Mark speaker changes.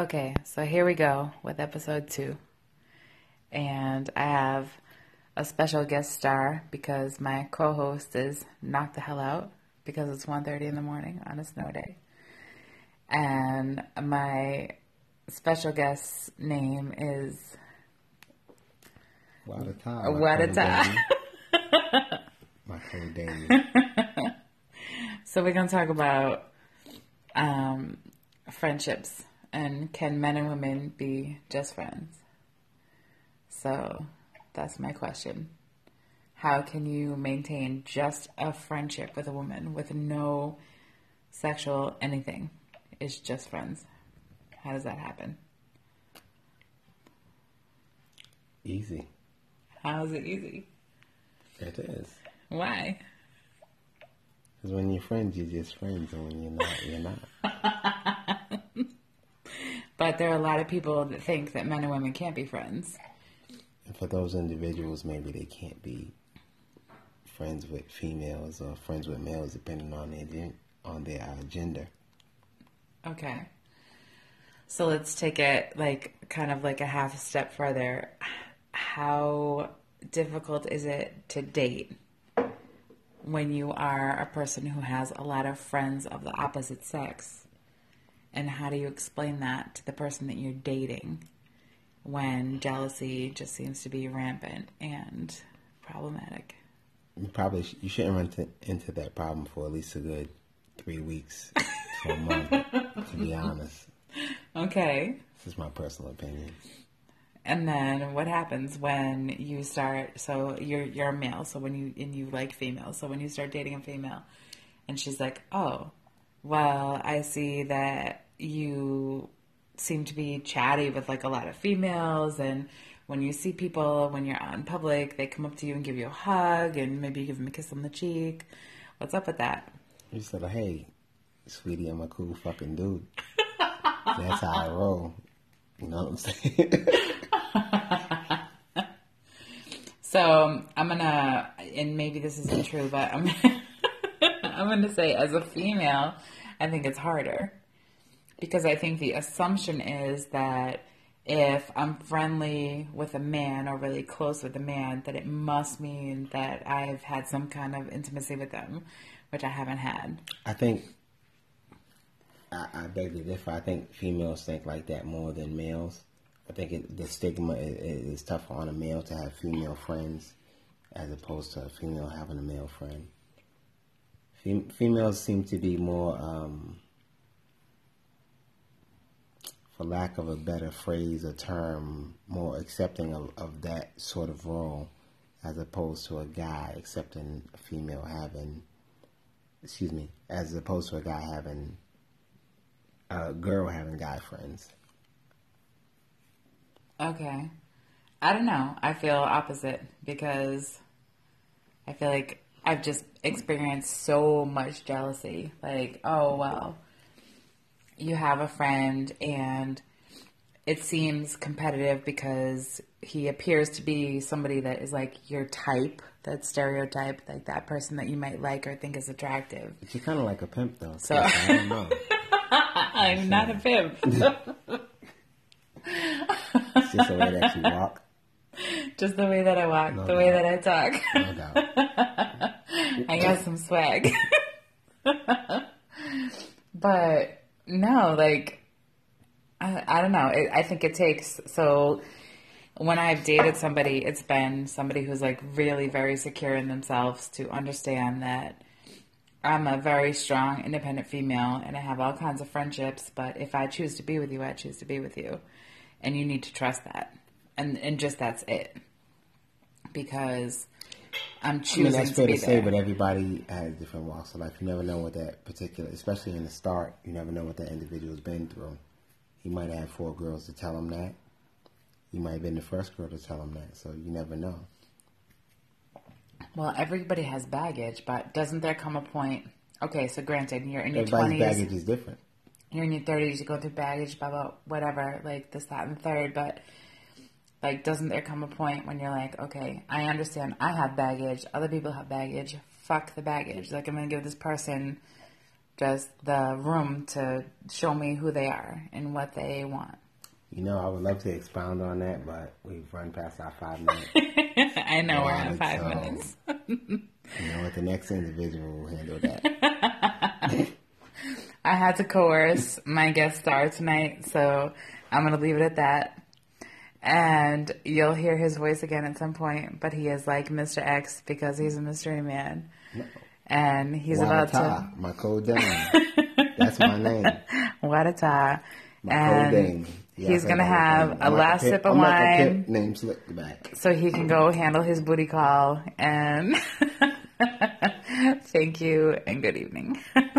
Speaker 1: Okay, so here we go with episode two. And I have a special guest star because my co-host is knocked the hell out because it's 1.30 in the morning on a snow day. And my special guest's name is
Speaker 2: Wadata.
Speaker 1: Wadata.
Speaker 2: My code Damien.
Speaker 1: So we're gonna talk about um, friendships and can men and women be just friends? So that's my question. How can you maintain just a friendship with a woman with no sexual anything? It's just friends. How does that happen?
Speaker 2: Easy.
Speaker 1: How is it easy?
Speaker 2: It is.
Speaker 1: Why?
Speaker 2: Because when you're friends, you're just friends, and when you're not, you're not.
Speaker 1: But there are a lot of people that think that men and women can't be friends.
Speaker 2: And for those individuals, maybe they can't be friends with females or friends with males, depending on their on their uh, gender.
Speaker 1: Okay. So let's take it like kind of like a half step further. How difficult is it to date when you are a person who has a lot of friends of the opposite sex? And how do you explain that to the person that you're dating when jealousy just seems to be rampant and problematic?
Speaker 2: You probably sh- you shouldn't run to, into that problem for at least a good three weeks to a month. to be honest,
Speaker 1: Okay.
Speaker 2: this is my personal opinion.
Speaker 1: And then what happens when you start? So you're you're a male. So when you and you like females. So when you start dating a female, and she's like, "Oh, well, I see that you seem to be chatty with like a lot of females, and when you see people when you're out in public, they come up to you and give you a hug, and maybe you give them a kiss on the cheek. What's up with that?
Speaker 2: You said, "Hey, sweetie, I'm a cool fucking dude." That's how I roll. You know what I'm saying?
Speaker 1: So I'm gonna, and maybe this isn't true, but I'm, I'm gonna say as a female, I think it's harder because I think the assumption is that if I'm friendly with a man or really close with a man, that it must mean that I've had some kind of intimacy with them, which I haven't had.
Speaker 2: I think I, I beg to differ. I think females think like that more than males. I think it, the stigma is, is tougher on a male to have female friends as opposed to a female having a male friend. Fem- females seem to be more, um, for lack of a better phrase or term, more accepting of, of that sort of role as opposed to a guy accepting a female having excuse me, as opposed to a guy having a girl having guy friends.
Speaker 1: Okay. I don't know. I feel opposite because I feel like I've just experienced so much jealousy. Like, oh, well, you have a friend and it seems competitive because he appears to be somebody that is like your type, that stereotype, like that person that you might like or think is attractive.
Speaker 2: But you're kind of like a pimp, though.
Speaker 1: So-
Speaker 2: I don't know.
Speaker 1: I'm not a pimp.
Speaker 2: It's just the way that you walk,
Speaker 1: just the way that I walk,
Speaker 2: No
Speaker 1: the way that I talk.
Speaker 2: no doubt.
Speaker 1: I got some swag. but no, like, I, I don't know. It, I think it takes, so when I've dated somebody, it's been somebody who's like really very secure in themselves to understand that I'm a very strong, independent female and I have all kinds of friendships, but if I choose to be with you, I choose to be with you. And you need to trust that. And, and just that's it. Because I'm choosing.
Speaker 2: I mean, that's
Speaker 1: to
Speaker 2: fair to
Speaker 1: there.
Speaker 2: say, but everybody has different walks of life. You never know what that particular, especially in the start, you never know what that individual's been through. He might have four girls to tell him that. You might have been the first girl to tell him that, so you never know.
Speaker 1: Well, everybody has baggage, but doesn't there come a point? Okay, so granted, you're in your twenties,
Speaker 2: baggage is different.
Speaker 1: you're in your thirties, you go through baggage, blah blah, whatever, like this, that, and the third. But like, doesn't there come a point when you're like, okay, I understand, I have baggage, other people have baggage. Fuck the baggage. Like, I'm gonna give this person just the room to show me who they are and what they want.
Speaker 2: You know, I would love to expound on that, but we've run past our five minutes.
Speaker 1: I know we're at five
Speaker 2: so-
Speaker 1: minutes.
Speaker 2: You know what? The next individual will handle that.
Speaker 1: I had to coerce my guest star tonight, so I'm going to leave it at that. And you'll hear his voice again at some point, but he is like Mr. X because he's a mystery man. And he's about to.
Speaker 2: My code name. That's my name.
Speaker 1: Wadata.
Speaker 2: My
Speaker 1: And
Speaker 2: code name. Yeah,
Speaker 1: he's going to
Speaker 2: think I
Speaker 1: have a last
Speaker 2: like
Speaker 1: sip of
Speaker 2: I'm like a
Speaker 1: wine
Speaker 2: Name slipped back.
Speaker 1: so he can go handle his booty call. And thank you and good evening.